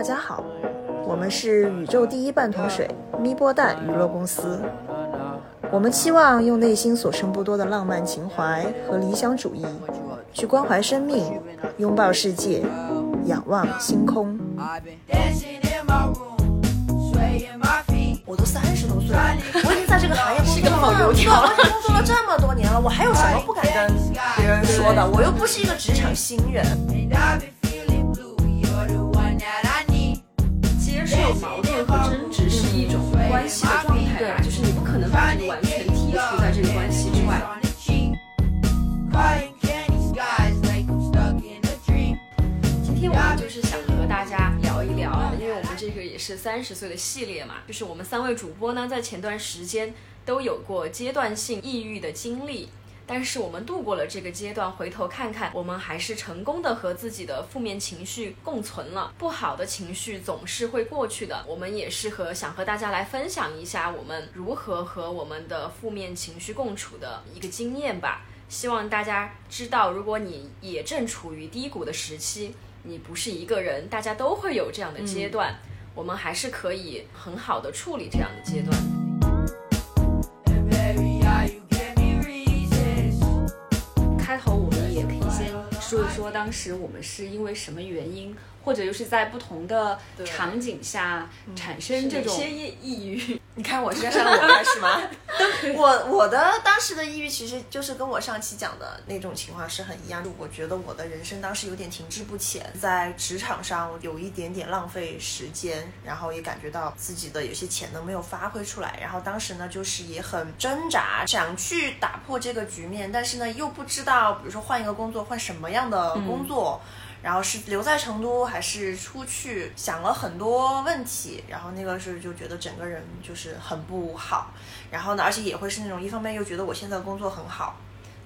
大家好，我们是宇宙第一半桶水咪波蛋娱乐公司。我们期望用内心所剩不多的浪漫情怀和理想主义，去关怀生命，拥抱世界，仰望星空。我都三十多岁了，我已经在这个行业是个老油条了，工作了这么多年了，我还有什么不敢跟别人说的？我又不是一个职场新人。矛盾和争执是一种关系的状态吧，就是你不可能把这个完全剔除在这个关系之外。今天我们就是想和大家聊一聊，因为我们这个也是三十岁的系列嘛，就是我们三位主播呢，在前段时间都有过阶段性抑郁的经历。但是我们度过了这个阶段，回头看看，我们还是成功的和自己的负面情绪共存了。不好的情绪总是会过去的，我们也是和想和大家来分享一下我们如何和我们的负面情绪共处的一个经验吧。希望大家知道，如果你也正处于低谷的时期，你不是一个人，大家都会有这样的阶段，我们还是可以很好的处理这样的阶段。说，当时我们是因为什么原因，或者又是在不同的场景下产生这种些抑抑郁。你看我身上的我开始吗？我我的当时的抑郁其实就是跟我上期讲的那种情况是很一样。我觉得我的人生当时有点停滞不前，在职场上有一点点浪费时间，然后也感觉到自己的有些潜能没有发挥出来。然后当时呢，就是也很挣扎，想去打破这个局面，但是呢又不知道，比如说换一个工作，换什么样的工作。然后是留在成都还是出去，想了很多问题。然后那个时候就觉得整个人就是很不好。然后呢，而且也会是那种一方面又觉得我现在工作很好，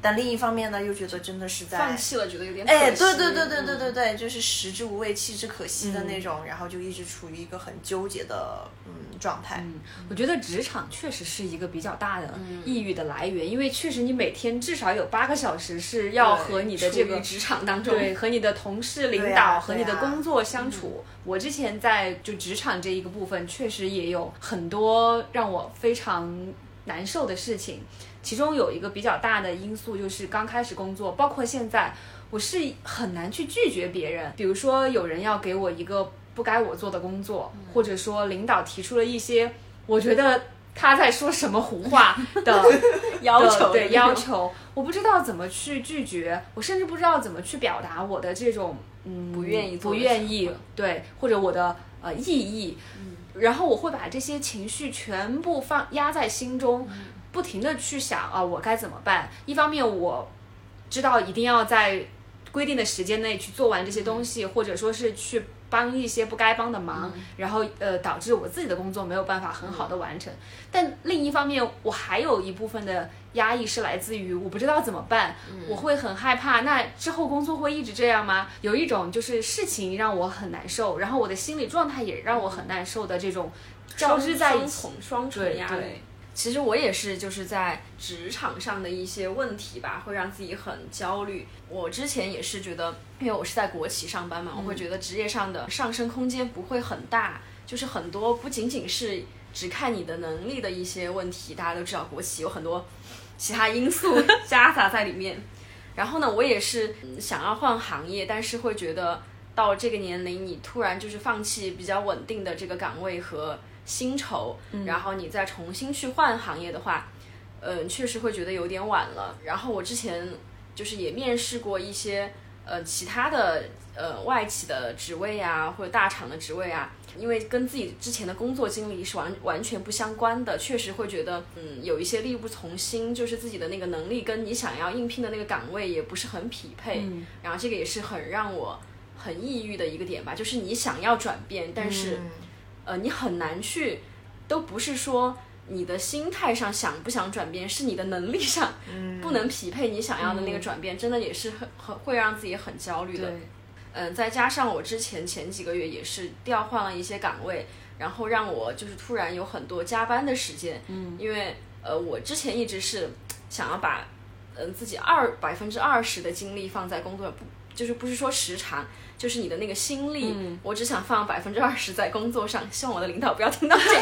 但另一方面呢又觉得真的是在放弃了，觉得有点哎，对对对对对对对，就是食之无味，弃之可惜的那种。然后就一直处于一个很纠结的嗯状态。嗯，我觉得职场确实是一个比较大的抑郁的来源，因为确实你每天至少有八个小时是要和你的这个职场当中，对，和你的同事、领导和你的工作相处。我之前在就职场这一个部分，确实也有很多让我非常难受的事情。其中有一个比较大的因素就是刚开始工作，包括现在，我是很难去拒绝别人。比如说有人要给我一个不该我做的工作，或者说领导提出了一些我觉得他在说什么胡话 的要求，对要求，我不知道怎么去拒绝，我甚至不知道怎么去表达我的这种嗯不愿意不愿意对或者我的呃异议，然后我会把这些情绪全部放压在心中。不停的去想啊，我该怎么办？一方面我知道一定要在规定的时间内去做完这些东西，或者说是去帮一些不该帮的忙，然后呃导致我自己的工作没有办法很好的完成。但另一方面，我还有一部分的压抑是来自于我不知道怎么办，我会很害怕。那之后工作会一直这样吗？有一种就是事情让我很难受，然后我的心理状态也让我很难受的这种交织在一起，双重压力。其实我也是，就是在职场上的一些问题吧，会让自己很焦虑。我之前也是觉得，因为我是在国企上班嘛，我会觉得职业上的上升空间不会很大，就是很多不仅仅是只看你的能力的一些问题。大家都知道，国企有很多其他因素 夹杂在里面。然后呢，我也是想要换行业，但是会觉得到这个年龄，你突然就是放弃比较稳定的这个岗位和。薪酬，然后你再重新去换行业的话，嗯，确实会觉得有点晚了。然后我之前就是也面试过一些呃其他的呃外企的职位啊，或者大厂的职位啊，因为跟自己之前的工作经历是完完全不相关的，确实会觉得嗯有一些力不从心，就是自己的那个能力跟你想要应聘的那个岗位也不是很匹配。然后这个也是很让我很抑郁的一个点吧，就是你想要转变，但是。呃，你很难去，都不是说你的心态上想不想转变，是你的能力上不能匹配你想要的那个转变，真的也是很很会让自己很焦虑的。嗯，再加上我之前前几个月也是调换了一些岗位，然后让我就是突然有很多加班的时间。嗯，因为呃，我之前一直是想要把嗯自己二百分之二十的精力放在工作不。就是不是说时长，就是你的那个心力，嗯我只想放百分之二十在工作上，希望我的领导不要听到这个。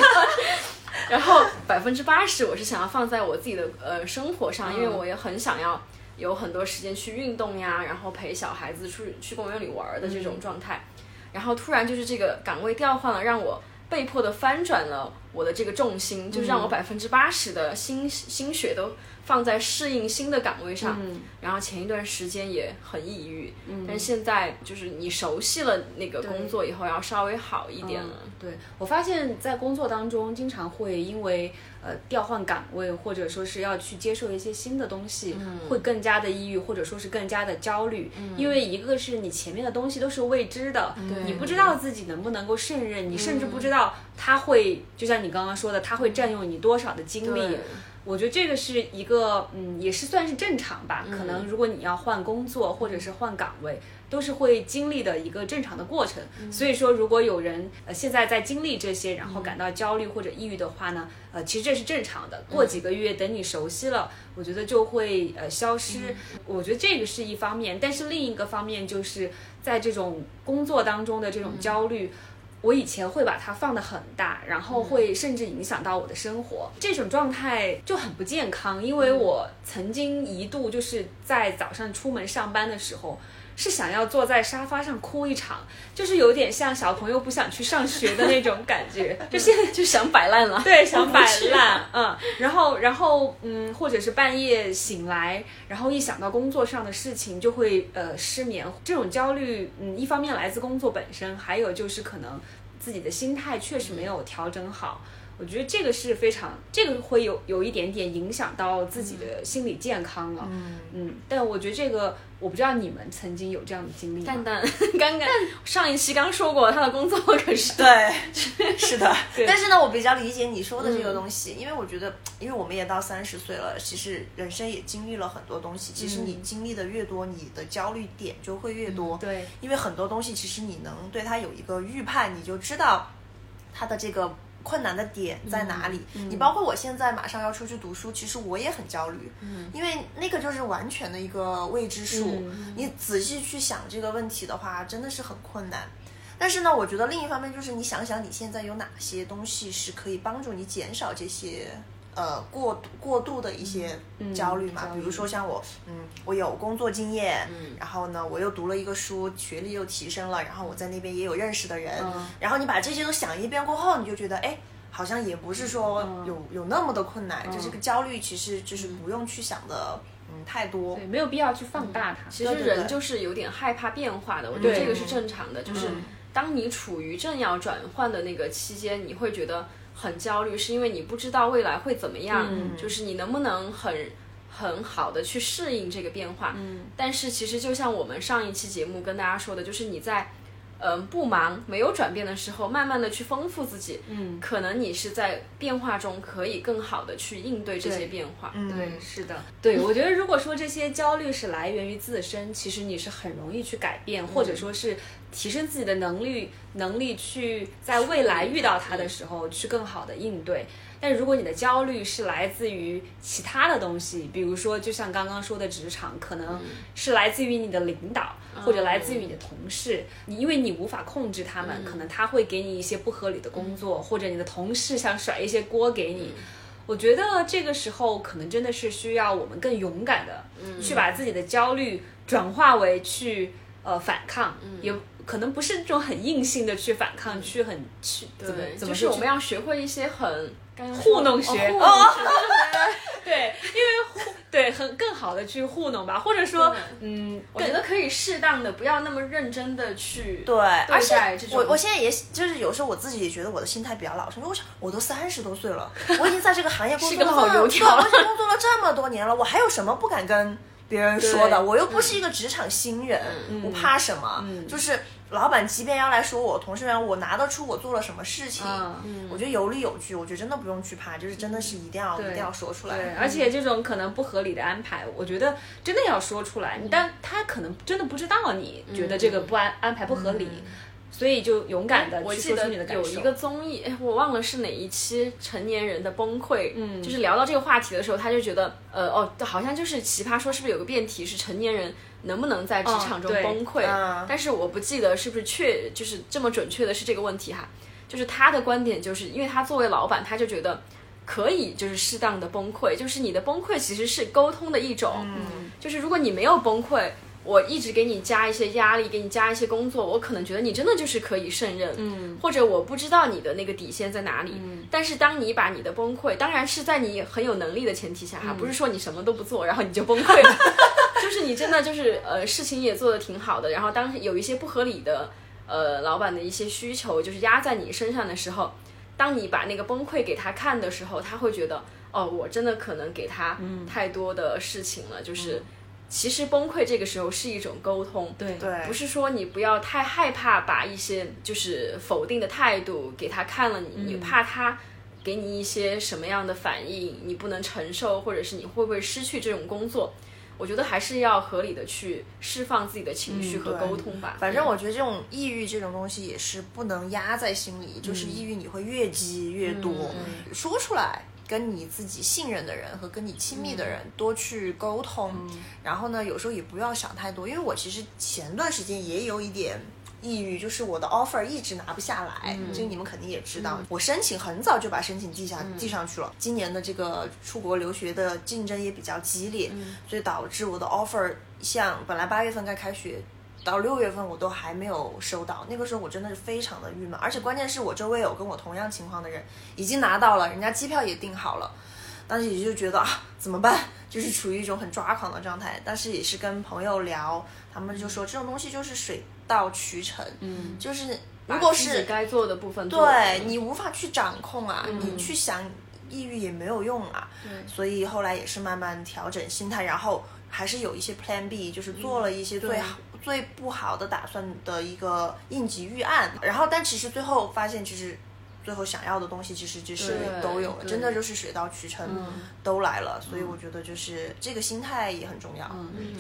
然后百分之八十我是想要放在我自己的呃生活上，因为我也很想要有很多时间去运动呀，然后陪小孩子去去公园里玩儿的这种状态。然后突然就是这个岗位调换了，让我被迫的翻转了我的这个重心，就是让我百分之八十的心心血都放在适应新的岗位上。然后前一段时间也很抑郁，但是现在就是你熟悉了那个工作以后，要稍微好一点了。对我发现，在工作当中，经常会因为呃调换岗位，或者说是要去接受一些新的东西，会更加的抑郁，或者说是更加的焦虑。因为一个是你前面的东西都是未知的，你不知道自己能不能够胜任，你甚至不知道他会，就像你刚刚说的，他会占用你多少的精力对。我觉得这个是一个，嗯，也是算是正常吧。可能如果你要换工作或者是换岗位，都是会经历的一个正常的过程。所以说，如果有人呃现在在经历这些，然后感到焦虑或者抑郁的话呢，呃，其实这是正常的。过几个月，等你熟悉了，我觉得就会呃消失。我觉得这个是一方面，但是另一个方面就是在这种工作当中的这种焦虑。我以前会把它放得很大，然后会甚至影响到我的生活，这种状态就很不健康。因为我曾经一度就是在早上出门上班的时候，是想要坐在沙发上哭一场，就是有点像小朋友不想去上学的那种感觉，就现在就想摆烂了，对，想 摆烂，嗯，然后，然后，嗯，或者是半夜醒来，然后一想到工作上的事情就会呃失眠。这种焦虑，嗯，一方面来自工作本身，还有就是可能自己的心态确实没有调整好。我觉得这个是非常，这个会有有一点点影响到自己的心理健康了。嗯，嗯，但我觉得这个，我不知道你们曾经有这样的经历吗？蛋蛋刚刚上一期刚说过，他的工作可是对，是的。对但是呢，我比较理解你说的这个东西，因为我觉得，因为我们也到三十岁了，其实人生也经历了很多东西。其实你经历的越多，你的焦虑点就会越多。对，因为很多东西其实你能对它有一个预判，你就知道它的这个困难的点在哪里。你包括我现在马上要出去读书，其实我也很焦虑，因为那个就是完全的一个未知数。你仔细去想这个问题的话，真的是很困难。但是呢，我觉得另一方面就是你想想你现在有哪些东西是可以帮助你减少这些呃过度过度的一些焦虑嘛？比如说像我，嗯，我有工作经验，嗯然后呢，我又读了一个书，学历又提升了，然后我在那边也有认识的人，嗯然后你把这些都想一遍过后，你就觉得哎。好像也不是说有、有那么的困难，就这个焦虑其实就是不用去想的嗯太多。对，没有必要去放大它。其实人就是有点害怕变化的，我觉得这个是正常的。就是嗯当你处于正要转换的那个期间，你会觉得很焦虑，是因为你不知道未来会怎么样，嗯就是你能不能很很好的去适应这个变化。嗯，但是其实就像我们上一期节目跟大家说的，就是你在。嗯，不忙、没有转变的时候，慢慢的去丰富自己，嗯，可能你是在变化中可以更好的去应对这些变化。嗯对，是的，对，我觉得如果说这些焦虑是来源于自身，其实你是很容易去改变，或者说是提升自己的能力，能力去在未来遇到它的时候去更好的应对。但如果你的焦虑是来自于其他的东西，比如说就像刚刚说的职场，可能是来自于你的领导，或者来自于你的同事，你因为你无法控制他们，可能他会给你一些不合理的工作，或者你的同事想甩一些锅给你。我觉得这个时候可能真的是需要我们更勇敢的，去把自己的焦虑转化为去呃反抗，也可能不是这种很硬性的去反抗，去很去怎么，怎么就是我们要学会一些很糊弄学。对，因为糊对很更好的去糊弄吧，或者说嗯，我觉得可以适当的，不要那么认真的去对，而且待这种我我现在也就是有时候我自己也觉得我的心态比较老实，因为我想我都三十多岁了，我已经在这个行业工作是个老油条对我已经工作了这么多年了，我还有什么不敢跟别人说的？我又不是一个职场新人，我怕什么？就是老板即便要来说我，同事们我拿得出我做了什么事情，嗯。我觉得有理有据，我觉得真的不用去怕，就是真的是一定要一定要说出来。对，而且这种可能不合理的安排，我觉得真的要说出来，但他可能真的不知道你觉得这个不安安排不合理，所以就勇敢的去说出我记得你的感受。有一个综艺，哎，我忘了是哪一期成年人的崩溃，嗯，就是聊到这个话题的时候，他就觉得，呃，哦，好像就是奇葩说是不是有个辩题是成年人能不能在职场中崩溃，嗯但是我不记得是不是确就是这么准确的是这个问题哈。就是他的观点，就是因为他作为老板，他就觉得可以就是适当的崩溃，就是你的崩溃其实是沟通的一种，嗯就是如果你没有崩溃，我一直给你加一些压力，给你加一些工作，我可能觉得你真的就是可以胜任，嗯，或者我不知道你的那个底线在哪里，嗯，但是当你把你的崩溃，当然是在你很有能力的前提下哈，不是说你什么都不做，然后你就崩溃了，就是你真的就是呃事情也做得挺好的，然后当有一些不合理的呃老板的一些需求就是压在你身上的时候，当你把那个崩溃给他看的时候，他会觉得哦，我真的可能给他太多的事情了，就是。其实崩溃这个时候是一种沟通，对对，不是说你不要太害怕把一些就是否定的态度给他看了你，你怕他给你一些什么样的反应，你不能承受，或者是你会不会失去这种工作？我觉得还是要合理的去释放自己的情绪和沟通吧。反正我觉得这种抑郁这种东西也是不能压在心里，就是抑郁你会越积越多，说出来。跟你自己信任的人和跟你亲密的人多去沟通，然后呢，有时候也不要想太多，因为我其实前段时间也有一点抑郁，就是我的 offer 一直拿不下来，这个你们肯定也知道。我申请很早就把申请递下递上去了，今年的这个出国留学的竞争也比较激烈，所以导致我的 offer 像本来八月份该开学。到六月份我都还没有收到，那个时候我真的是非常的郁闷，而且关键是我周围有跟我同样情况的人已经拿到了，人家机票也订好了，当时也就觉得啊怎么办，就是处于一种很抓狂的状态。但是也是跟朋友聊，他们就说这种东西就是水到渠成，嗯，就是如果是该做的部分，对你无法去掌控啊，你去想抑郁也没有用啊。所以后来也是慢慢调整心态，然后还是有一些 Plan B，就是做了一些最好、最不好的打算的一个应急预案。然后但其实最后发现，其实最后想要的东西其实就是都有了，真的就是水到渠成，都来了。所以我觉得就是这个心态也很重要。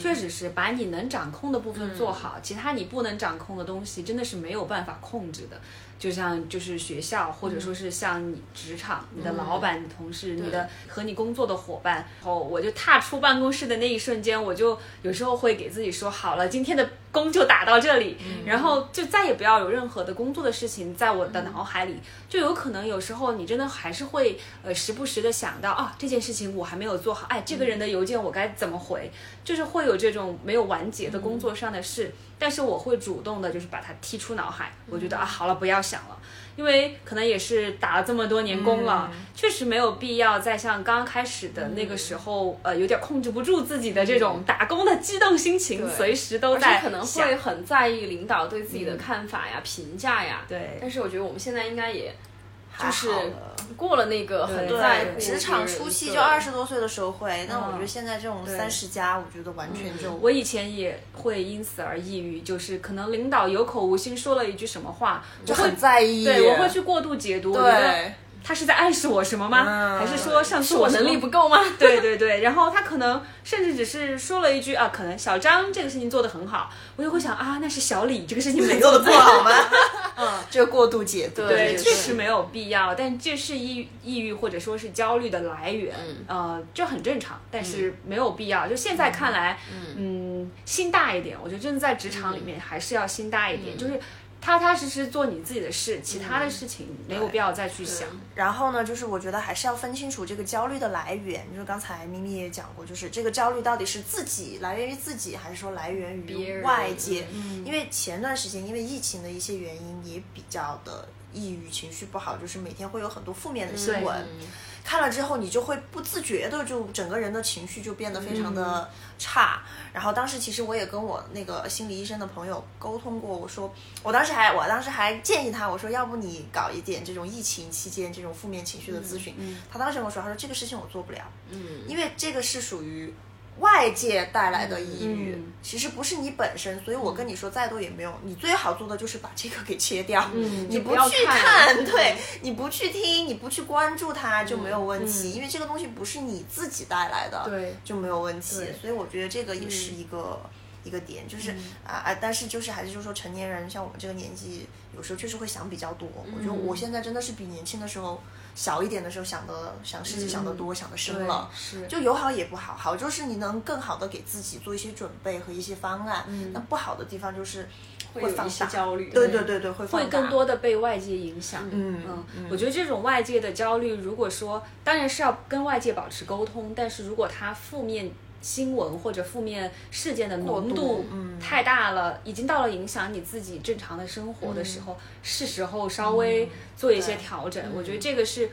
确实是把你能掌控的部分做好，其他你不能掌控的东西真的是没有办法控制的。就像就是学校，或者说是像你职场、你的老板、你同事、你的和你工作的伙伴，然后我就踏出办公室的那一瞬间，我就有时候会给自己说，好了，今天的工就打到这里，然后就再也不要有任何的工作的事情在我的脑海里，就有可能有时候你真的还是会呃时不时的想到啊这件事情我还没有做好，哎这个人的邮件我该怎么回，就是会有这种没有完结的工作上的事，但是我会主动的就是把它踢出脑海，我觉得啊好了不要想了。因为可能也是打了这么多年工了，确实没有必要再像刚刚开始的那个时候，呃，有点控制不住自己的这种打工的激动心情，随时都而在且可能会很在意领导对自己的看法呀、评价呀。对。但是我觉得我们现在应该也还就是过了那个很对在乎，职场初期就二十多岁的时候会，但我觉得嗯。现在这种三十加，我觉得完全就我以前也会因此而抑郁，就是可能领导有口无心说了一句什么话，就我很在意。对我会去过度解读，我觉得对，他是在暗示我什么吗？嗯。还是说上次是我能力不够吗？对对对，然后他可能甚至只是说了一句啊，可能小张这个事情做得很好，我就会想啊，那是小李这个事情没做的不好吗？嗯，这个过度解读，对，对确实没有必要，但这是抑抑郁或者说是焦虑的来源，呃，这很正常，但是没有必要。就现在看来，嗯。心大一点，我觉得真的在职场里面还是要心大一点，就是踏踏实实做你自己的事，其他的事情没有必要再去想。然后呢，就是我觉得还是要分清楚这个焦虑的来源。就是刚才咪咪也讲过，就是这个焦虑到底是自己来源于自己，还是说来源于外界？因为前段时间因为疫情的一些原因，也比较的抑郁，情绪不好，就是每天会有很多负面的新闻。看了之后，你就会不自觉的就整个人的情绪就变得非常的差。然后当时其实我也跟我那个心理医生的朋友沟通过，我说我当时还我当时还建议他，我说要不你搞一点这种疫情期间这种负面情绪的咨询。他当时跟我说，他说这个事情我做不了，嗯，因为这个是属于。外界带来的抑郁，嗯其实不是你本身，所以我跟你说再多也没用。你最好做的就是把这个给切掉，你不去看看，对你不去听，你不去关注它就没有问题，因为这个东西不是你自己带来的，对。就没有问题。所以我觉得这个也是一个一个点，就是啊啊，但是就是还是就是说成年人像我们这个年纪，有时候确实会想比较多。我觉得我现在真的是比年轻的时候小一点的时候想的想事情想得多，想得深了。是就有好也不好，好就是你能更好的给自己做一些准备和一些方案。那不好的地方就是会放大些焦虑。对对对对，会会更多的被外界影响。嗯嗯，我觉得这种外界的焦虑，如果说当然是要跟外界保持沟通，但是如果它负面新闻或者负面事件的浓度太大了，已经到了影响你自己正常的生活的时候，是时候稍微做一些调整。我觉得这个是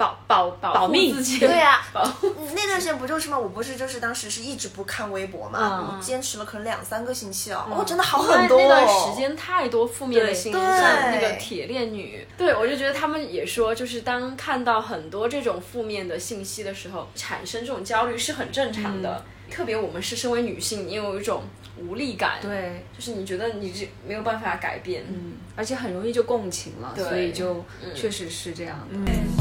保保保护保命自己对呀、保嗯那段时间不就是吗？我不是就是当时是一直不看微博嘛，嗯我坚持了可能两三个星期哦，哦，真的好很多、因为那哦。段时间太多负面的对新闻，对像那个铁链女，对我就觉得他们也说，就是当看到很多这种负面的信息的时候，产生这种焦虑是很正常的。特别我们是身为女性，你有一种无力感，，对。就是你觉得你这没有办法改变，嗯，而且很容易就共情了，对所以就确实是这样的。Yeah,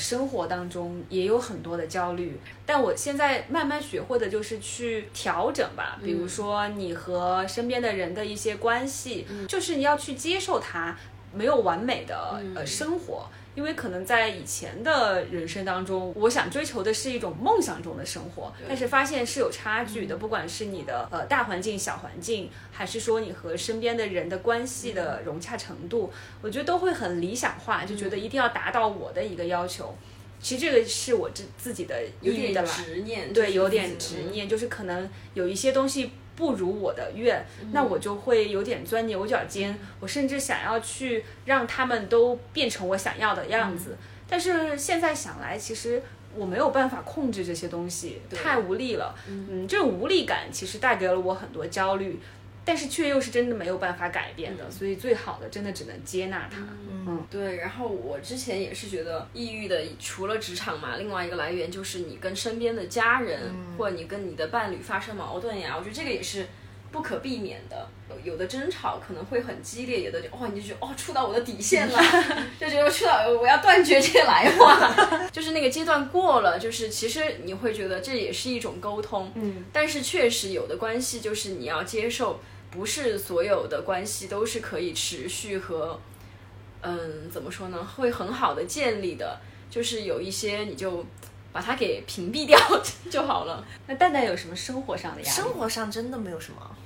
生活当中也有很多的焦虑，但我现在慢慢学会的就是去调整吧。比如说你和身边的人的一些关系，就是你要去接受它没有完美的、呃生活。因为可能在以前的人生当中，我想追求的是一种梦想中的生活，但是发现是有差距的。不管是你的呃大环境、小环境，还是说你和身边的人的关系的融洽程度，我觉得都会很理想化，就觉得一定要达到我的一个要求。其实这个是我自自己的有点抑郁的啦，执念，对，有点执念，就是可能有一些东西不如我的愿，那我就会有点钻牛角尖，我甚至想要去让他们都变成我想要的样子。但是现在想来，其实我没有办法控制这些东西，太无力了。嗯，这种无力感其实带给了我很多焦虑。但是却又是真的没有办法改变的，所以最好的真的只能接纳它。嗯。对，然后我之前也是觉得抑郁的，除了职场嘛，另外一个来源就是你跟身边的家人、或者你跟你的伴侣发生矛盾呀，我觉得这个也是不可避免的。有有的争吵可能会很激烈，有的就哦你就觉得哦触到我的底线了，就觉得触到我要断绝这些来往，就是那个阶段过了，就是其实你会觉得这也是一种沟通，嗯，但是确实有的关系就是你要接受，不是所有的关系都是可以持续和。嗯，怎么说呢？会很好的建立的，就是有一些你就把它给屏蔽掉 就好了。那蛋蛋有什么生活上的压力？生活上真的没有什么，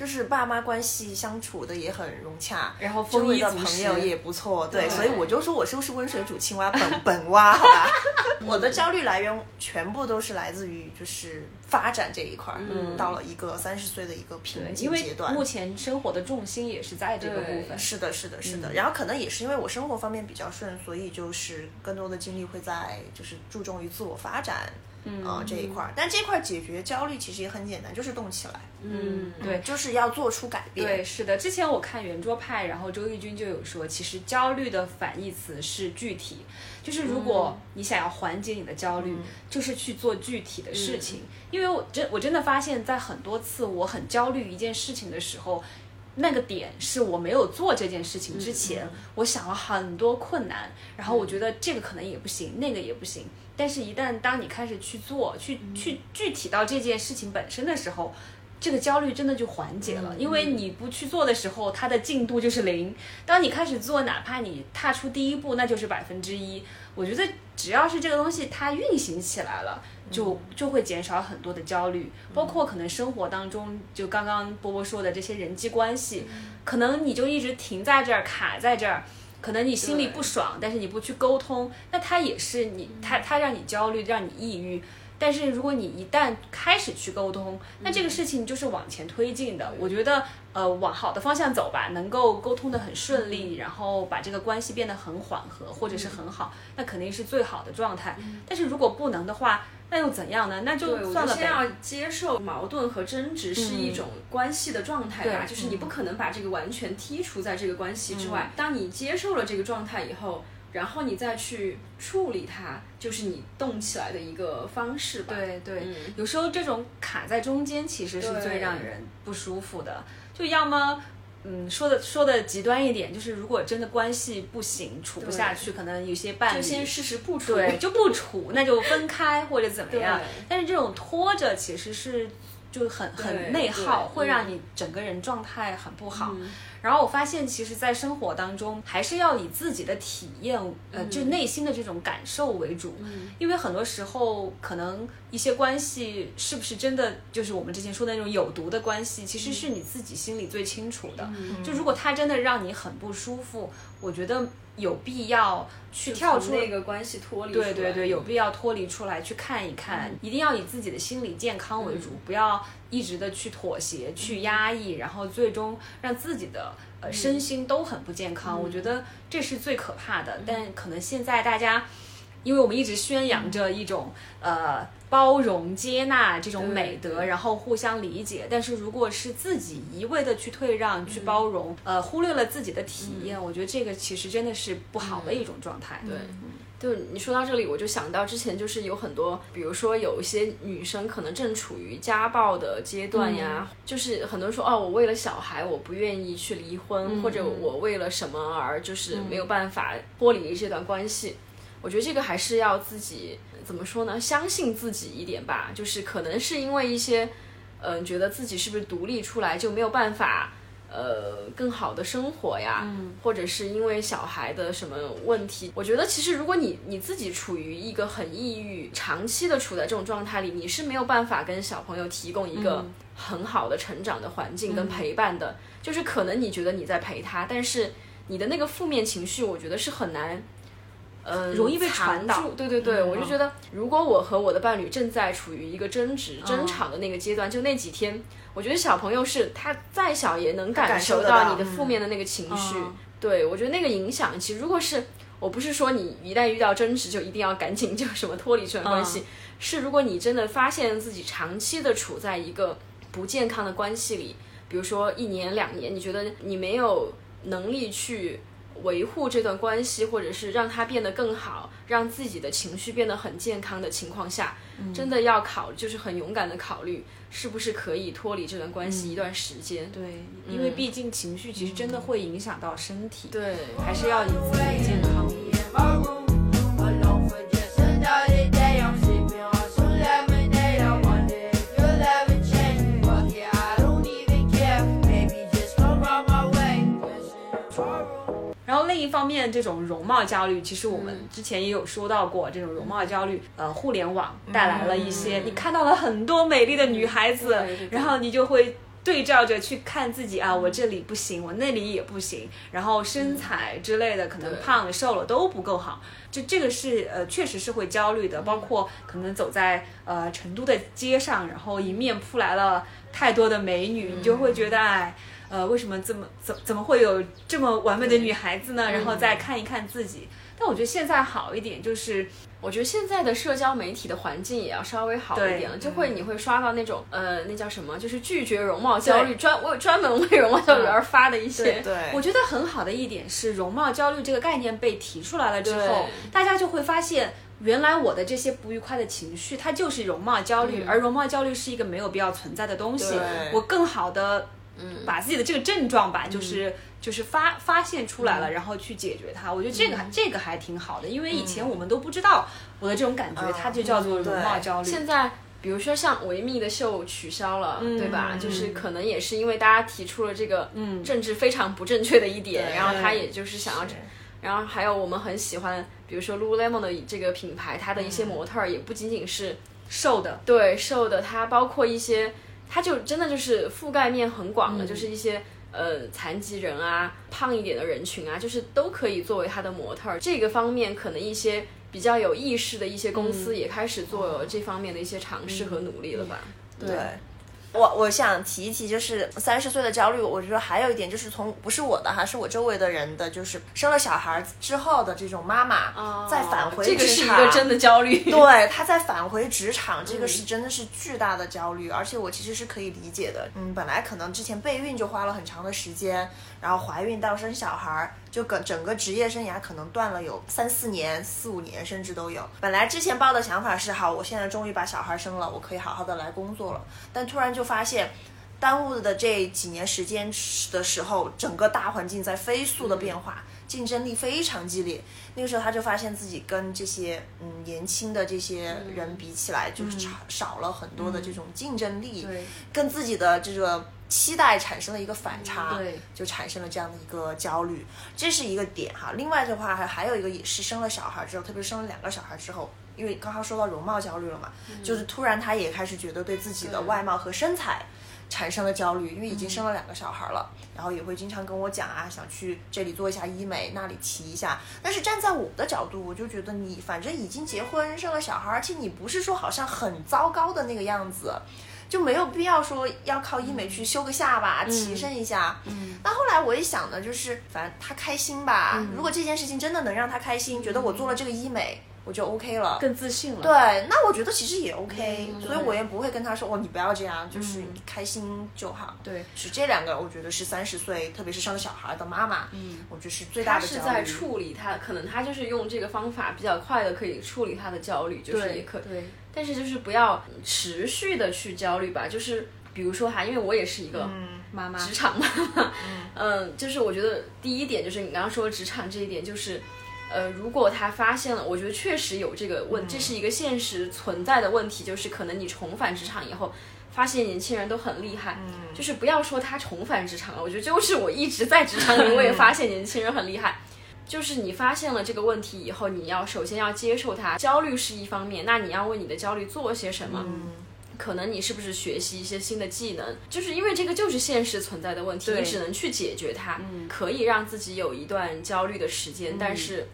就是爸妈关系相处的也很融洽，然后周围的朋友也不错，对，对所以我就说我是不是温水煮青蛙本本蛙，好吧？我的焦虑来源全部都是来自于就是发展这一块儿，嗯到了一个三十岁的一个瓶颈阶段目。前生活的重心也是在这个部分。是的，是的，是的。嗯然后可能也是因为我生活方面比较顺，所以就是更多的精力会在就是注重于自我发展，嗯、呃、这一块儿。但这块儿解决焦虑其实也很简单，就是动起来，嗯，对就是要做出改变。对，是的。之前我看圆桌派，然后周轶君就有说，其实焦虑的反义词是具体，就是如果你想要缓解你的焦虑，就是去做具体的事情。因为我真我真的发现，在很多次我很焦虑一件事情的时候。那个点是我没有做这件事情之前，我想了很多困难，然后我觉得这个可能也不行，那个也不行。但是，一旦当你开始去做，去去具体到这件事情本身的时候，这个焦虑真的就缓解了，因为你不去做的时候，它的进度就是零。当你开始做，哪怕你踏出第一步，那就是百分之一。我觉得只要是这个东西它运行起来了，就就会减少很多的焦虑，包括可能生活当中，就刚刚波波说的这些人际关系，可能你就一直停在这儿，卡在这儿。可能你心里不爽，但是你不去沟通，那他也是你，他他让你焦虑，让你抑郁。但是如果你一旦开始去沟通，那这个事情就是往前推进的。我觉得，呃，往好的方向走吧，能够沟通的很顺利，然后把这个关系变得很缓和，或者是很好，那肯定是最好的状态。但是如果不能的话，那又怎样呢？那，就算了先要接受矛盾和争执是一种关系的状态吧，对就是你不可能把这个完全剔除在这个关系之外。当你接受了这个状态以后，然后你再去处理它，就是你动起来的一个方式吧。对对，嗯有时候这种卡在中间，其实是对最让人不舒服的。就要么嗯，说的说的极端一点，就是如果真的关系不行，处不下去，可能有些伴侣就先试试不处。对就不处，那就分开或者怎么样。但是这种拖着其实是就很很内耗，会让你整个人状态很不好。嗯然后我发现，其实，在生活当中，还是要以自己的体验，呃，就内心的这种感受为主。因为很多时候，可能一些关系是不是真的就是我们之前说的那种有毒的关系，其实是你自己心里最清楚的。就如果他真的让你很不舒服，我觉得有必要去跳出那个关系脱离出来。对对对，有必要脱离出来去看一看，一定要以自己的心理健康为主，不要一直的去妥协、去压抑，然后最终让自己的呃身心都很不健康。我觉得这是最可怕的。但可能现在大家，因为我们一直宣扬着一种呃包容、接纳这种美德，然后互相理解。但是如果是自己一味的去退让、去包容，呃，忽略了自己的体验，我觉得这个其实真的是不好的一种状态。对，对你说到这里，我就想到之前就是有很多，比如说有一些女生可能正处于家暴的阶段呀，就是很多人说哦，我为了小孩，我不愿意去离婚，或者我为了什么而就是没有办法脱离这段关系。我觉得这个还是要自己怎么说呢？相信自己一点吧。就是可能是因为一些，嗯、觉得自己是不是独立出来就没有办法，呃，更好的生活呀，或者是因为小孩的什么问题。我觉得其实如果你你自己处于一个很抑郁，长期的处在这种状态里，你是没有办法跟小朋友提供一个很好的成长的环境跟陪伴的。就是可能你觉得你在陪他，但是你的那个负面情绪，我觉得是很难。嗯，容易被传导住对对对，我就觉得，如果我和我的伴侣正在处于一个争执、争吵的那个阶段，就那几天，我觉得小朋友是他再小也能感感受到你的负面的那个情绪。嗯对我觉得那个影响，其实如果是我不是说你一旦遇到争执就一定要赶紧就什么脱离这段关系，是如果你真的发现自己长期的处在一个不健康的关系里，比如说一年两年，你觉得你没有能力去维护这段关系，或者是让它变得更好，让自己的情绪变得很健康的情况下，真的要考，就是很勇敢的考虑，是不是可以脱离这段关系一段时间。对，因为毕竟情绪其实真的会影响到身体，对，还是要以自己的健康。另一方面，这种容貌焦虑，其实我们之前也有说到过，这种容貌焦虑，呃，互联网带来了一些，你看到了很多美丽的女孩子，然后你就会。对照着去看自己啊，我这里不行，我那里也不行，然后身材之类的可能胖了瘦了都不够好，就这个是呃确实是会焦虑的，包括可能走在呃成都的街上，然后迎面扑来了太多的美女，你就会觉得哎。呃，为什么这么怎怎么会有这么完美的女孩子呢？然后再看一看自己，但我觉得现在好一点，就是我觉得现在的社交媒体的环境也要稍微好一点了，就会你会刷到那种呃，那叫什么，就是拒绝容貌焦虑，专为专门为容貌焦虑而发的一些，对我觉得很好的一点是，容貌焦虑这个概念被提出来了之后，大家就会发现，原来我的这些不愉快的情绪，它就是容貌焦虑，而容貌焦虑是一个没有必要存在的东西。我更好的，把自己的这个症状吧，就是。就是发发现出来了，然后去解决它。我觉得这个、这个还挺好的，因为以前我们都不知道我的这种感觉，它就叫做容貌焦虑。现在。比如说像维密的秀取消了，对吧？就是可能也是因为大家提出了这个政治非常不正确的一点，对然后他也就是想要，然后还有我们很喜欢，比如说 Lululemon 的这个品牌，它的一些模特儿也不仅仅是瘦的，对瘦的，它包括一些，它就真的就是覆盖面很广的，就是一些。呃，残疾人啊，胖一点的人群啊，就是都可以作为他的模特儿。这个方面，可能一些比较有意识的一些公司也开始做这方面的一些尝试和努力了吧？对。我我想提一提，就是三十岁的焦虑。我觉得还有一点就是从不是我的哈，是我周围的人的，就是生了小孩之后的这种妈妈再返回哦这个是，一个真的焦虑。对，她再返回职场，这个是真的是巨大的焦虑，而且我其实是可以理解的。嗯，本来可能之前备孕就花了很长的时间，然后怀孕到生小孩儿，就跟整个职业生涯可能断了有三四年、四五年，甚至都有。本来之前抱的想法是，好，我现在终于把小孩生了，我可以好好的来工作了，但突然就发现。耽误的这几年时间的时候，整个大环境在飞速的变化，竞争力非常激烈。那个时候他就发现自己跟这些嗯年轻的这些人比起来，就是少少了很多的这种竞争力，跟自己的这个期待产生了一个反差，对就产生了这样的一个焦虑，这是一个点哈。另外的话还还有一个也是生了小孩之后，特别是生了两个小孩之后，因为刚刚说到容貌焦虑了嘛，就是突然他也开始觉得对自己的外貌和身材。产生了焦虑，因为已经生了两个小孩了，然后也会经常跟我讲啊，想去这里做一下医美，那里提一下。但是站在我的角度，我就觉得你反正已经结婚生了小孩，而且你不是说好像很糟糕的那个样子，就没有必要说要靠医美去修个下巴、提升一下。嗯，那后来我一想呢，就是反正他开心吧。如果这件事情真的能让他开心，觉得我做了这个医美，我就 OK 了。更自信了。对，那我觉得其实也 OK，、嗯所以我也不会跟他说哦，你不要这样，就是你开心就好。对是这两个，我觉得是三十岁，特别是生了小孩的妈妈，嗯，我觉得是最大的他是在。处理他，可能他就是用这个方法比较快的可以处理他的焦虑，就是也可，对但是就是不要持续的去焦虑吧，就是比如说哈，因为我也是一个妈妈职场 妈妈，嗯，就是我觉得第一点就是你刚刚说职场这一点，就是呃，如果他发现了，我觉得确实有这个问，这是一个现实存在的问题，就是可能你重返职场以后。发现年轻人都很厉害，就是不要说他重返职场了，我觉得就是我一直在职场里，我也发现年轻人很厉害。就是你发现了这个问题以后，你要首先要接受它，焦虑是一方面，那你要为你的焦虑做些什么？可能你是不是学习一些新的技能？就是因为这个就是现实存在的问题，你只能去解决它，可以让自己有一段焦虑的时间，但是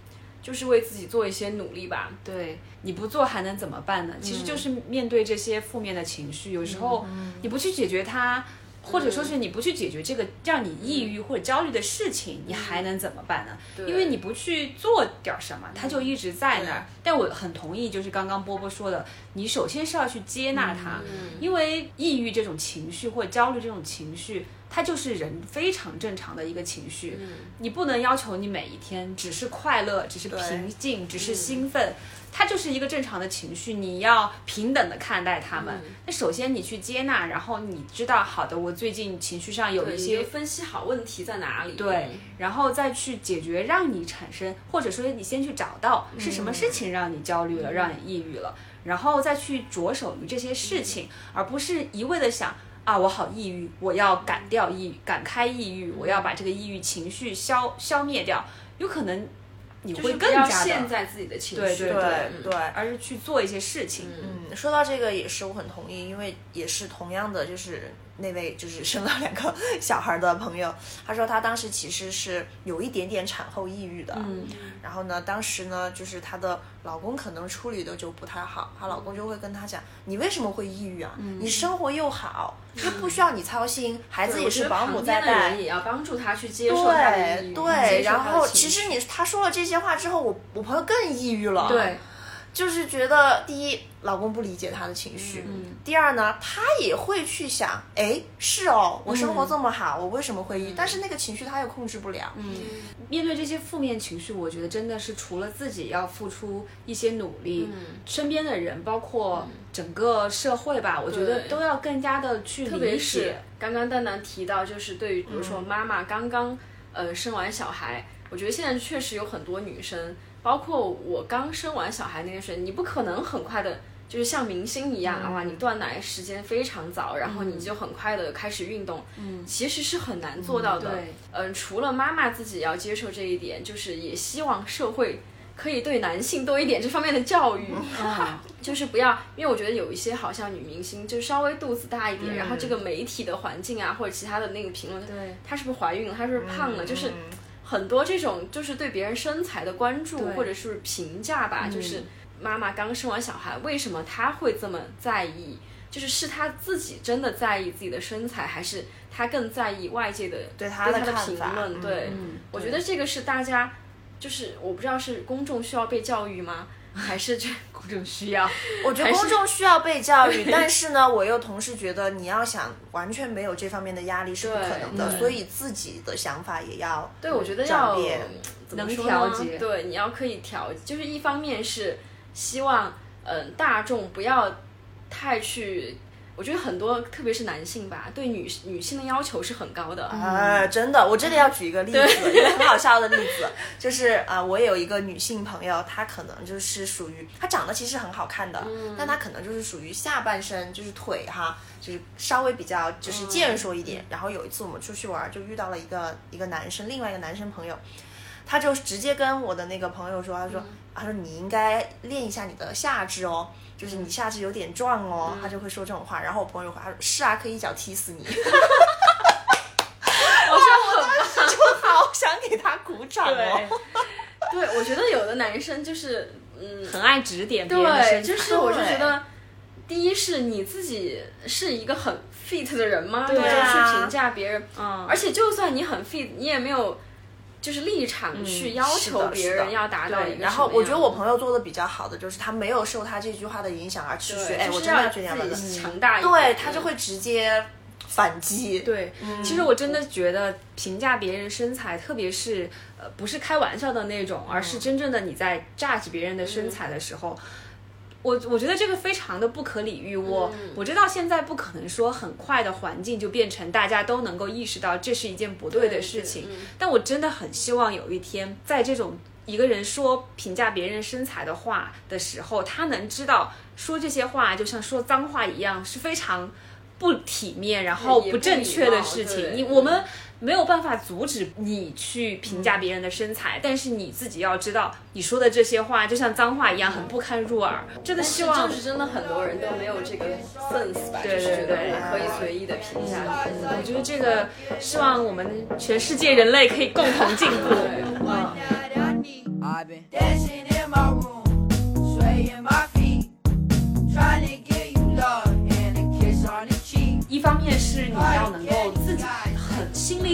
就是为自己做一些努力吧。对，你不做还能怎么办呢？其实就是面对这些负面的情绪，有时候你不去解决它，或者说是你不去解决这个让你抑郁或者焦虑的事情，你还能怎么办呢？因为你不去做点儿什么，它就一直在那儿。但我很同意，就是刚刚波波说的，你首先是要去接纳它，因为抑郁这种情绪或者焦虑这种情绪。它就是人非常正常的一个情绪，你不能要求你每一天只是快乐，只是平静，只是兴奋，它就是一个正常的情绪，你要平等的看待它们。那首先你去接纳，然后你知道，好的，我最近情绪上有一些分析好问题在哪里。对，然后再去解决让你产生，或者说你先去找到是什么事情让你焦虑了，让你抑郁了，然后再去着手于这些事情，而不是一味的想啊，我好抑郁，我要赶掉抑郁，赶开抑郁，我要把这个抑郁情绪消消灭掉，有可能你就会是不要更加的，陷在自己的情绪。对对对嗯对，而是去做一些事情。嗯，说到这个也是我很同意，因为也是同样的，就是那位就是生了两个 小孩的朋友，他说他当时其实是有一点点产后抑郁的，嗯，然后呢，当时呢就是她的老公可能处理的就不太好，她老公就会跟她讲，你为什么会抑郁啊？你生活又好，又不需要你操心，孩子也是保姆在带。也要帮助他去接受对对，然后其实你他说了这些话之后，我我朋友更抑郁了。对，就是觉得第一，老公不理解她的情绪；第二呢，她也会去想，哎，是哦，我生活这么好，我为什么会抑郁？但是那个情绪她又控制不了。嗯，面对这些负面情绪，我觉得真的是除了自己要付出一些努力，身边的人，包括整个社会吧，我觉得都要更加的去特别理是解。刚刚蛋蛋提到，就是对于比如说妈妈刚刚呃生完小孩，我觉得现在确实有很多女生，包括我刚生完小孩那段时间，你不可能很快的。就是像明星一样，哇，你断奶时间非常早，然后你就很快的开始运动，嗯，其实是很难做到的。对嗯、除了妈妈自己要接受这一点，就是也希望社会可以对男性多一点这方面的教育。嗯就是不要，因为我觉得有一些好像女明星就稍微肚子大一点，然后这个媒体的环境啊，或者其他的那个评论，对她是不是怀孕了，她是不是胖了，就是很多这种就是对别人身材的关注或者是评价吧，就是妈妈刚生完小孩，为什么她会这么在意？就是是她自己真的在意自己的身材，还是她更在意外界的对她的评论？对，嗯我觉得这个是大家，就是我不知道是公众需要被教育吗？还是这公众需要，我觉得公众需要被教育，但是呢，我又同时觉得你要想完全没有这方面的压力是不可能的，所以自己的想法也要对，我觉得转要变。能怎么说呢？调节。对，你要可以调，就是一方面是希望，嗯、大众不要太去我觉得很多，特别是男性吧，对女女性的要求是很高的。啊，真的，我这里要举一个例子，一个很好笑的例子，就是啊、我有一个女性朋友，她可能就是属于，她长得其实很好看的，但她可能就是属于下半身就是腿哈，就是稍微比较就是健硕一点。然后有一次我们出去玩，就遇到了一个一个男生，另外一个男生朋友，他就直接跟我的那个朋友说，他说，他说你应该练一下你的下肢哦。就是你下肢有点壮哦，他就会说这种话。然后我朋友回他说：“是啊，可以一脚踢死你。”我说很就好想给他鼓掌哦。对，我觉得有的男生就是，嗯，很爱指点别人的对，身材，就是我就觉得，第一是你自己是一个很 fit 的人吗？对你就啊去评价别人，嗯，而且就算你很 fit，你也没有就是立场去要求别人要达到一对，个然后我觉得我朋友做的比较好的就是他没有受他这句话的影响而去学，我真的要自己强大一点，对他就会直接反击。对，其实我真的觉得评价别人身材，特别是呃不是开玩笑的那种，而是真正的你在 judge 别人的身材的时候。我我觉得这个非常的不可理喻，我、我知道现在不可能说很快的环境就变成大家都能够意识到这是一件不对的事情，但我真的很希望有一天，在这种一个人说评价别人身材的话的时候，他能知道说这些话就像说脏话一样，是非常不体面，然后不不正确的事情。你我们没有办法阻止你去评价别人的身材，但是你自己要知道，你说的这些话就像脏话一样，很不堪入耳。真的希望就是真的很多人都没有这个 sense 吧，对就是觉得对对我可以随意的评价别人。我觉得这个，希望我们全世界人类可以共同进步。嗯。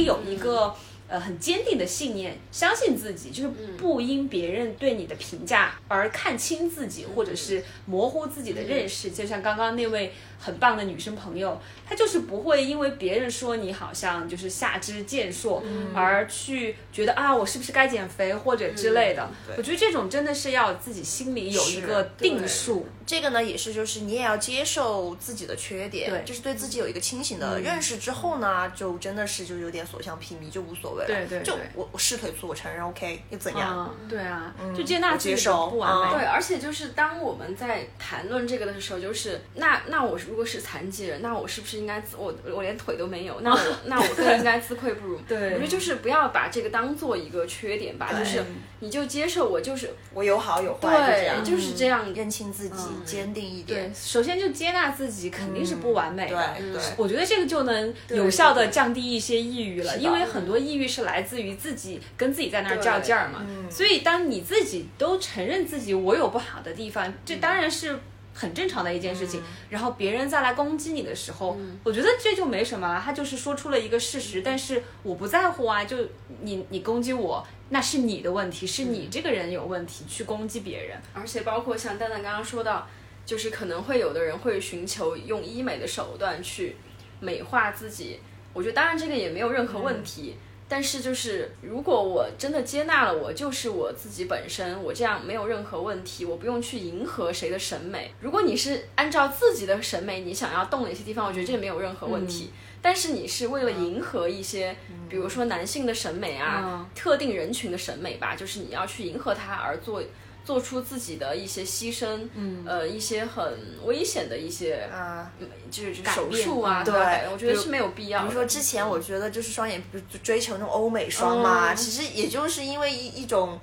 有一个呃很坚定的信念，相信自己，就是不因别人对你的评价而看清自己，或者是模糊自己的认识。就像刚刚那位很棒的女生朋友，她就是不会因为别人说你好像就是下肢健硕，而去觉得啊我是不是该减肥或者之类的。我觉得这种真的是要自己心里有一个定数。这个呢，也是就是你也要接受自己的缺点，对就是对自己有一个清醒的认识之后呢，就真的是就有点所向披靡，就无所谓了。就对对就我我是腿粗，我承认，OK，又怎样？嗯，对啊，就接纳接受不完美。嗯对，而且就是当我们在谈论这个的时候，就是那那我如果是残疾人，那我是不是应该自我我连腿都没有，那我 那我更应该自愧不如。对我觉得就是不要把这个当做一个缺点吧，就是你就接受我就是我有好有坏，对，样，就是这样。认清自己，坚定一点。对点。，首先就接纳自己，肯定是不完美的。对对。我觉得这个就能有效的降低一些抑郁了，因为很多抑郁是来自于自己跟自己在那儿较劲儿嘛。所以当你自己都承认自己我有不好的地方，这当然是。很正常的一件事情，然后别人再来攻击你的时候，我觉得这就没什么了，他就是说出了一个事实，但是我不在乎啊，就你你攻击我，那是你的问题，是你这个人有问题去攻击别人，而且包括像蛋蛋刚刚说到，就是可能会有的人会寻求用医美的手段去美化自己，我觉得当然这个也没有任何问题。但是就是，如果我真的接纳了我就是我自己本身，我这样没有任何问题，我不用去迎合谁的审美。如果你是按照自己的审美，你想要动哪些地方，我觉得这没有任何问题。但是你是为了迎合一些，比如说男性的审美啊，嗯。特定人群的审美吧，就是你要去迎合他而做做出自己的一些牺牲，嗯，呃，一些很危险的一些，啊，就是手术啊，嗯对我觉得是没有必要。比如说之前我觉得就是双眼追求那种欧美双嘛，嗯。其实也就是因为一一种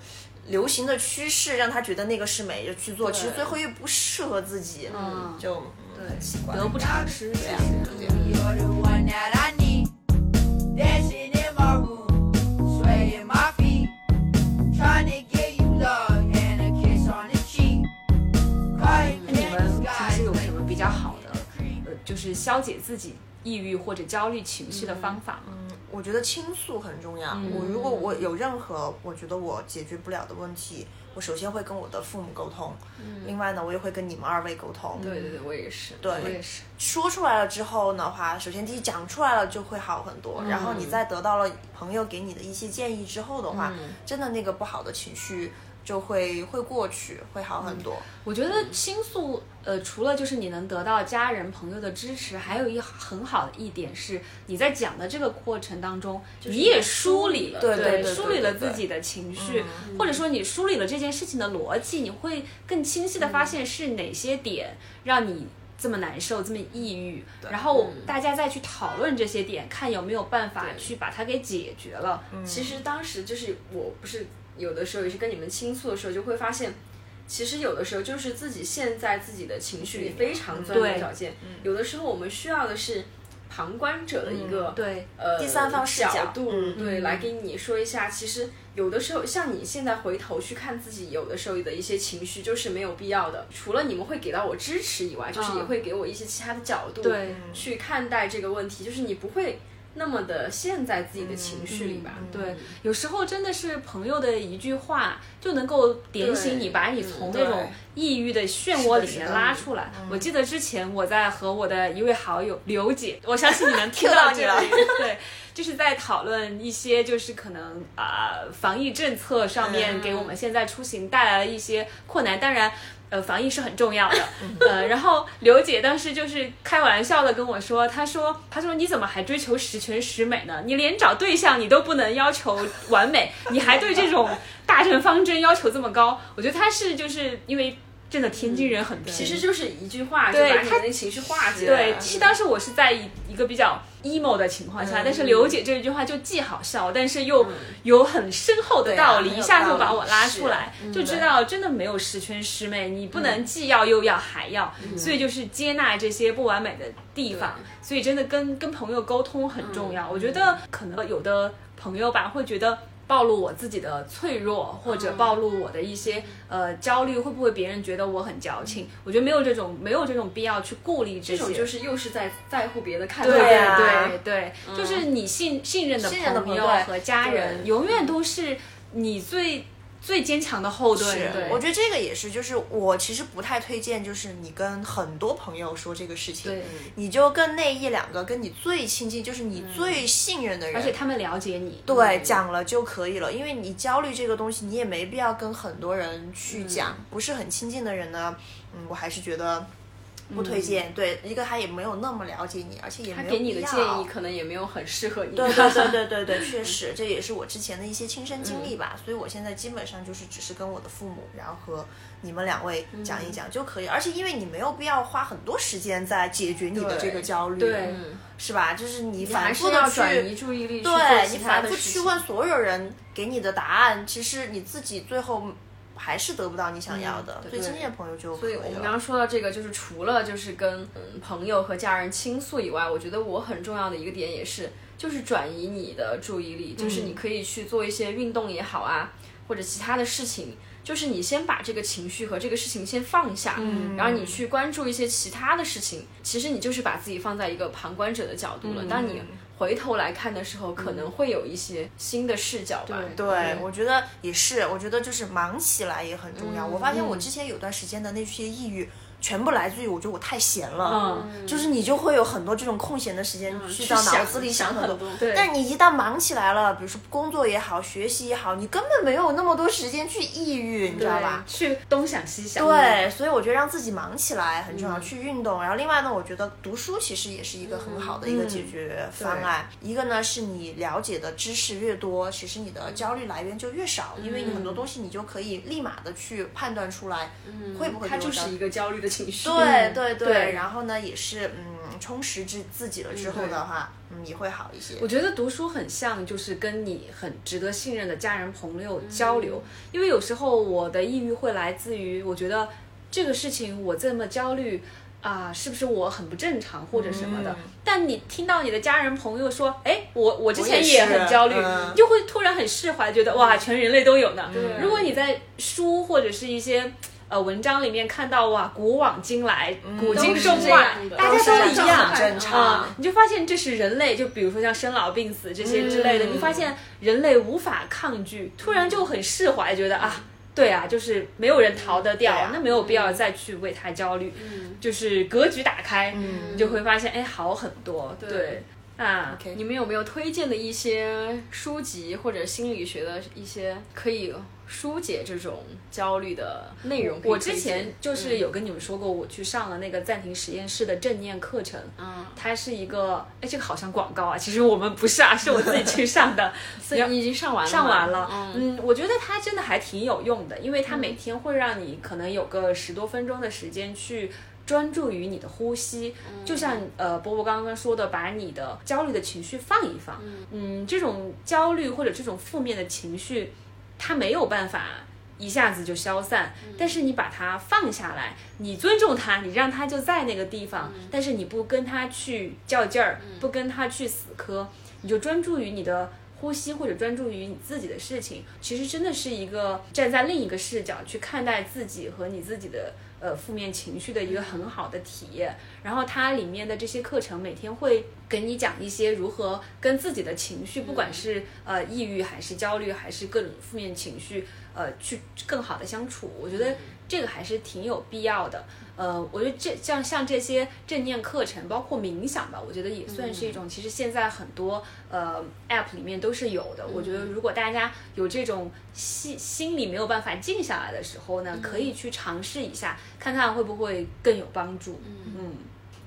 流行的趋势，让他觉得那个是美，就去做，其实最后又不适合自己，嗯。就得不偿失。这样。那你们平时有什么比较好的，呃，就是消解自己抑郁或者焦虑情绪的方法吗？我觉得倾诉很重要。我如果我有任何我觉得我解决不了的问题，我首先会跟我的父母沟通，另外呢，我也会跟你们二位沟通。对对对，我也是。对，我也是。说出来了之后的话，首先第一讲出来了就会好很多，然后你在得到了朋友给你的一些建议之后的话，真的那个不好的情绪就会会过去，会好很多。我觉得倾诉，呃，除了就是你能得到家人朋友的支持，还有一很好的一点是，你在讲的这个过程当中，你也梳理了，对对对梳理了自己的情绪，或者说你梳理了这件事情的逻辑，你会更清晰的发现是哪些点让你。这么难受，这么抑郁，然后大家再去讨论这些点，看有没有办法去把它给解决了。其实当时就是我不是有的时候也是跟你们倾诉的时候，就会发现，其实有的时候就是自己陷在自己的情绪里非常钻牛角尖。有的时候我们需要的是旁观者的一个、对，呃第三方视角角度，嗯对，来给你说一下，其实有的时候像你现在回头去看自己有的时候的一些情绪，就是没有必要的。除了你们会给到我支持以外，就是也会给我一些其他的角度，对去看待这个问题，就是你不会那么的陷在自己的情绪里吧？对，有时候真的是朋友的一句话就能够点醒你，把你从那种抑郁的漩涡里面拉出来。我记得之前我在和我的一位好友刘姐，我相信你能听 到你了里，对，就是在讨论一些就是可能啊、防疫政策上面给我们现在出行带来了一些困难，当然。呃，防疫是很重要的，呃，然后刘姐当时就是开玩笑的跟我说，她说，她说你怎么还追求十全十美呢？你连找对象你都不能要求完美，你还对这种大政方针要求这么高？我觉得她是就是因为真的天津人很皮，其实就是一句话就把你的情绪化解了。对，其实当时我是在一一个比较 emo 的情况下，但是刘姐这一句话就既好笑，但是又有很深厚的道理，一下就把我拉出来，就知道真的没有十全十美，你不能既要又要还要，所以就是接纳这些不完美的地方，所以真的跟跟朋友沟通很重要。我觉得可能有的朋友吧会觉得。暴露我自己的脆弱，或者暴露我的一些呃焦虑，会不会别人觉得我很矫情？我觉得没有这种没有这种必要去顾虑这些。这种就是又是在在乎别的看对法。对对对，就是你信信任的信任的朋友和家人，永远都是你最最坚强的后盾。对，我觉得这个也是，就是我其实不太推荐，就是你跟很多朋友说这个事情，对你就跟那一两个跟你最亲近，就是你最信任的人，而且他们了解你。对，讲了就可以了，因为你焦虑这个东西，你也没必要跟很多人去讲，不是很亲近的人呢，嗯，我还是觉得不推荐。对，一个他也没有那么了解你，而且也没有他给你的建议可能也没有很适合你。对对对对对对，确实，这也是我之前的一些亲身经历吧，所以我现在基本上就是只是跟我的父母，然后和你们两位讲一讲就可以，而且因为你没有必要花很多时间在解决你的这个焦虑，对是吧？就是你你反复的去转移注意力去对你反复去。问所有人给你的答案，其实你自己最后还是得不到你想要的。最亲近的朋友就可所以。我们刚刚说到这个，就是除了就是跟嗯朋友和家人倾诉以外，我觉得我很重要的一个点也是，就是转移你的注意力，就是你可以去做一些运动也好啊，或者其他的事情。就是你先把这个情绪和这个事情先放下，嗯，然后你去关注一些其他的事情。其实你就是把自己放在一个旁观者的角度了。当你回头来看的时候，可能会有一些新的视角吧。对，我觉得也是，我觉得就是忙起来也很重要。我发现我之前有段时间的那些抑郁。全部来自于我觉得我太闲了，嗯就是你就会有很多这种空闲的时间去到脑子里很多。想很多对但你一旦忙起来了，比如说工作也好，学习也好，你根本没有那么多时间去抑郁，你知道吧？去东想西想。对，所以我觉得让自己忙起来很重要，去运动。然后另外呢，我觉得读书其实也是一个很好的一个解决方案。一个呢是你了解的知识越多，其实你的焦虑来源就越少，因为你很多东西你就可以立马的去判断出来，会不会就是一个焦虑的情绪。对对对，对然后呢，也是嗯，充实自自己了之后的话，嗯，也会好一些。我觉得读书很像，就是跟你很值得信任的家人朋友交流，因为有时候我的抑郁会来自于，我觉得这个事情我这么焦虑。啊，是不是我很不正常或者什么的？但你听到你的家人朋友说，哎，我我之前也也很焦虑，嗯你就会突然很释怀，觉得哇，全人类都有呢。对如果你在书或者是一些呃文章里面看到哇，古往今来，古今中外大家都一样，很正常。啊你就发现这是人类，就比如说像生老病死这些之类的，嗯。你发现人类无法抗拒，突然就很释怀，觉得啊。对啊，就是没有人逃得掉，那没有必要再去为他焦虑，就是格局打开，你就会发现哎好很多。对，啊你们有没有推荐的一些书籍或者心理学的一些可以疏解这种焦虑的内容我之前就是有跟你们说过，我去上了那个暂停实验室的正念课程。嗯，它是一个，哎，这个好像广告啊，其实我们不是啊，是我自己去上的。所以你已经上完了，上完了，嗯嗯，我觉得它真的还挺有用的，因为它每天会让你可能有个十多分钟的时间去专注于你的呼吸，就像呃波波刚刚说的，把你的焦虑的情绪放一放，嗯，这种焦虑或者这种负面的情绪，它没有办法。一下子就消散，但是你把它放下来，你尊重它，你让它就在那个地方，但是你不跟它去较劲儿，不跟它去死磕，你就专注于你的呼吸或者专注于你自己的事情，其实真的是一个站在另一个视角去看待自己和你自己的呃负面情绪的一个很好的体验。然后它里面的这些课程每天会给你讲一些如何跟自己的情绪，不管是呃抑郁还是焦虑还是各种负面情绪，呃去更好的相处。我觉得这个还是挺有必要的。呃，我觉得这像像这些正念课程，包括冥想吧，我觉得也算是一种。其实现在很多呃 App 里面都是有的。我觉得如果大家有这种心心里没有办法静下来的时候呢，可以去尝试一下，看看会不会更有帮助。嗯。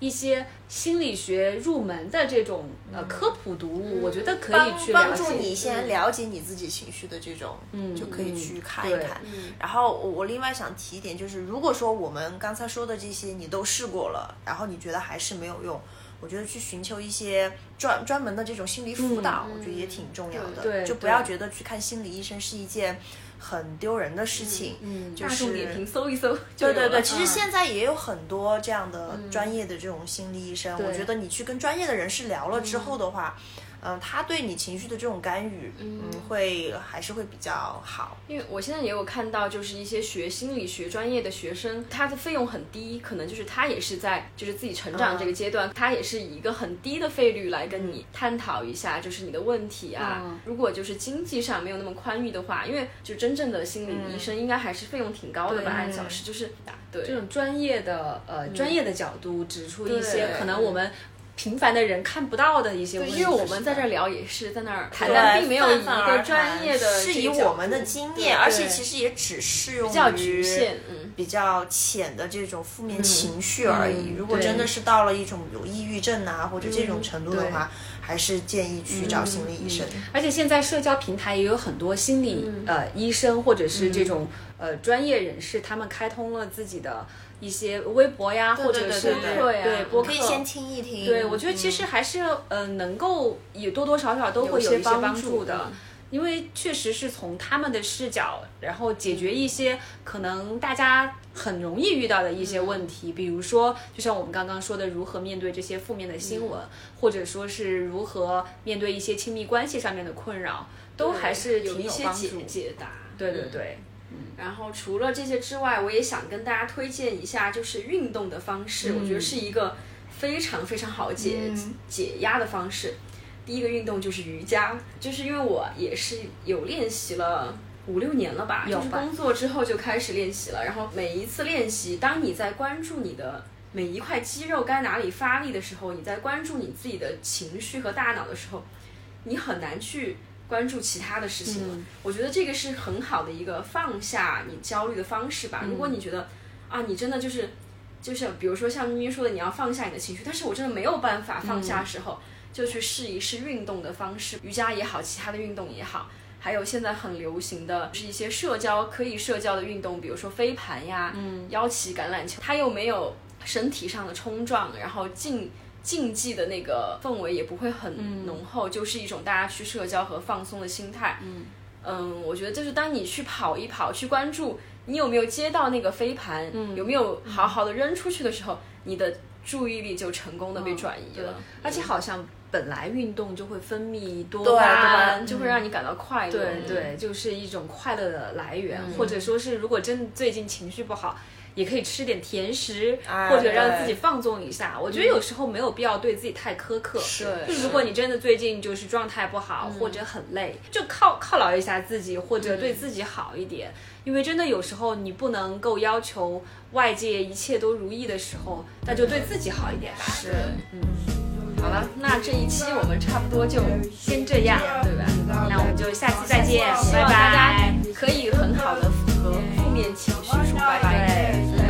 一些心理学入门的这种呃科普读物，我觉得可以帮去。帮助你先了解你自己情绪的这种，嗯就可以去看一对看。然后我我另外想提一点，就是如果说我们刚才说的这些你都试过了，然后你觉得还是没有用，我觉得去寻求一些专专门的这种心理辅导，我觉得也挺重要的。嗯对就不要觉得去看心理医生是一件很丢人的事情。嗯就是点评搜一搜对对对，其实嗯现在也有很多这样的专业的这种心理医生，我觉得你去跟专业的人士聊了之后的话，嗯、他对你情绪的这种干预，嗯，会还是会比较好。因为我现在也有看到，就是一些学心理学专业的学生，他的费用很低，可能就是他也是在就是自己成长这个阶段，他也是以一个很低的费率来跟你探讨一下，就是你的问题啊。嗯。如果就是经济上没有那么宽裕的话，因为就真正的心理医生应该还是费用挺高的吧，按小时就是对。这种专业的呃专业的角度指出一些可能我们平凡的人看不到的一些问题。因为我们在这儿聊也是在那儿谈，对但并没有一个专业的是以我们的经验，而且其实也只适用于比较局限，嗯。比较浅的这种负面情绪而已。嗯如果真的是到了一种有抑郁症啊或者这种程度的话，还是建议去找心理医生。而且现在社交平台也有很多心理、呃医生或者是这种、呃专业人士，他们开通了自己的一些微博呀，或者是对对呀对播客可以先听一听。对，我觉得其实还是呃能够也多多少少都会有一些帮帮助助的嗯。因为确实是从他们的视角，然后解决一些可能大家很容易遇到的一些问题，比如说，就像我们刚刚说的，如何面对这些负面的新闻，或者说是如何面对一些亲密关系上面的困扰，都还是挺有一些解帮助。解答。嗯对对对，然后除了这些之外，我也想跟大家推荐一下，就是运动的方式，我觉得是一个非常非常好解、嗯解压的方式。第一个运动就是瑜伽，就是因为我也是有练习了。五六年了吧，就是工作之后就开始练习了。然后每一次练习，当你在关注你的每一块肌肉该哪里发力的时候，你在关注你自己的情绪和大脑的时候，你很难去关注其他的事情了。嗯我觉得这个是很好的一个放下你焦虑的方式吧。如果你觉得啊，你真的就是就是比如说像咪咪说的，你要放下你的情绪，但是我真的没有办法放下的时候，就去试一试运动的方式，瑜伽也好，其他的运动也好。还有现在很流行的是一些社交可以社交的运动，比如说飞盘呀、嗯、腰旗、橄榄球，它又没有身体上的冲撞，然后竞竞技的那个氛围也不会很浓厚，就是一种大家去社交和放松的心态。嗯。嗯，我觉得就是当你去跑一跑，去关注你有没有接到那个飞盘，嗯。有没有好好的扔出去的时候，你的注意力就成功的被转移了。而且好像本来运动就会分泌多巴胺，胺就会让你感到快乐。对嗯。对，就是一种快乐的来源，或者说是如果真的最近情绪不好，也可以吃点甜食，哎或者让自己放纵一下。我觉得有时候没有必要对自己太苛刻。是就如果你真的最近就是状态不好，或者很累，就犒犒劳一下自己，或者对自己好一点。因为真的有时候你不能够要求外界一切都如意的时候，那就对自己好一点吧。是。嗯。好了，那这一期我们差不多就先这样，对吧？那我们就下期再见，拜拜家。可以很好的和负面情绪说拜拜。对。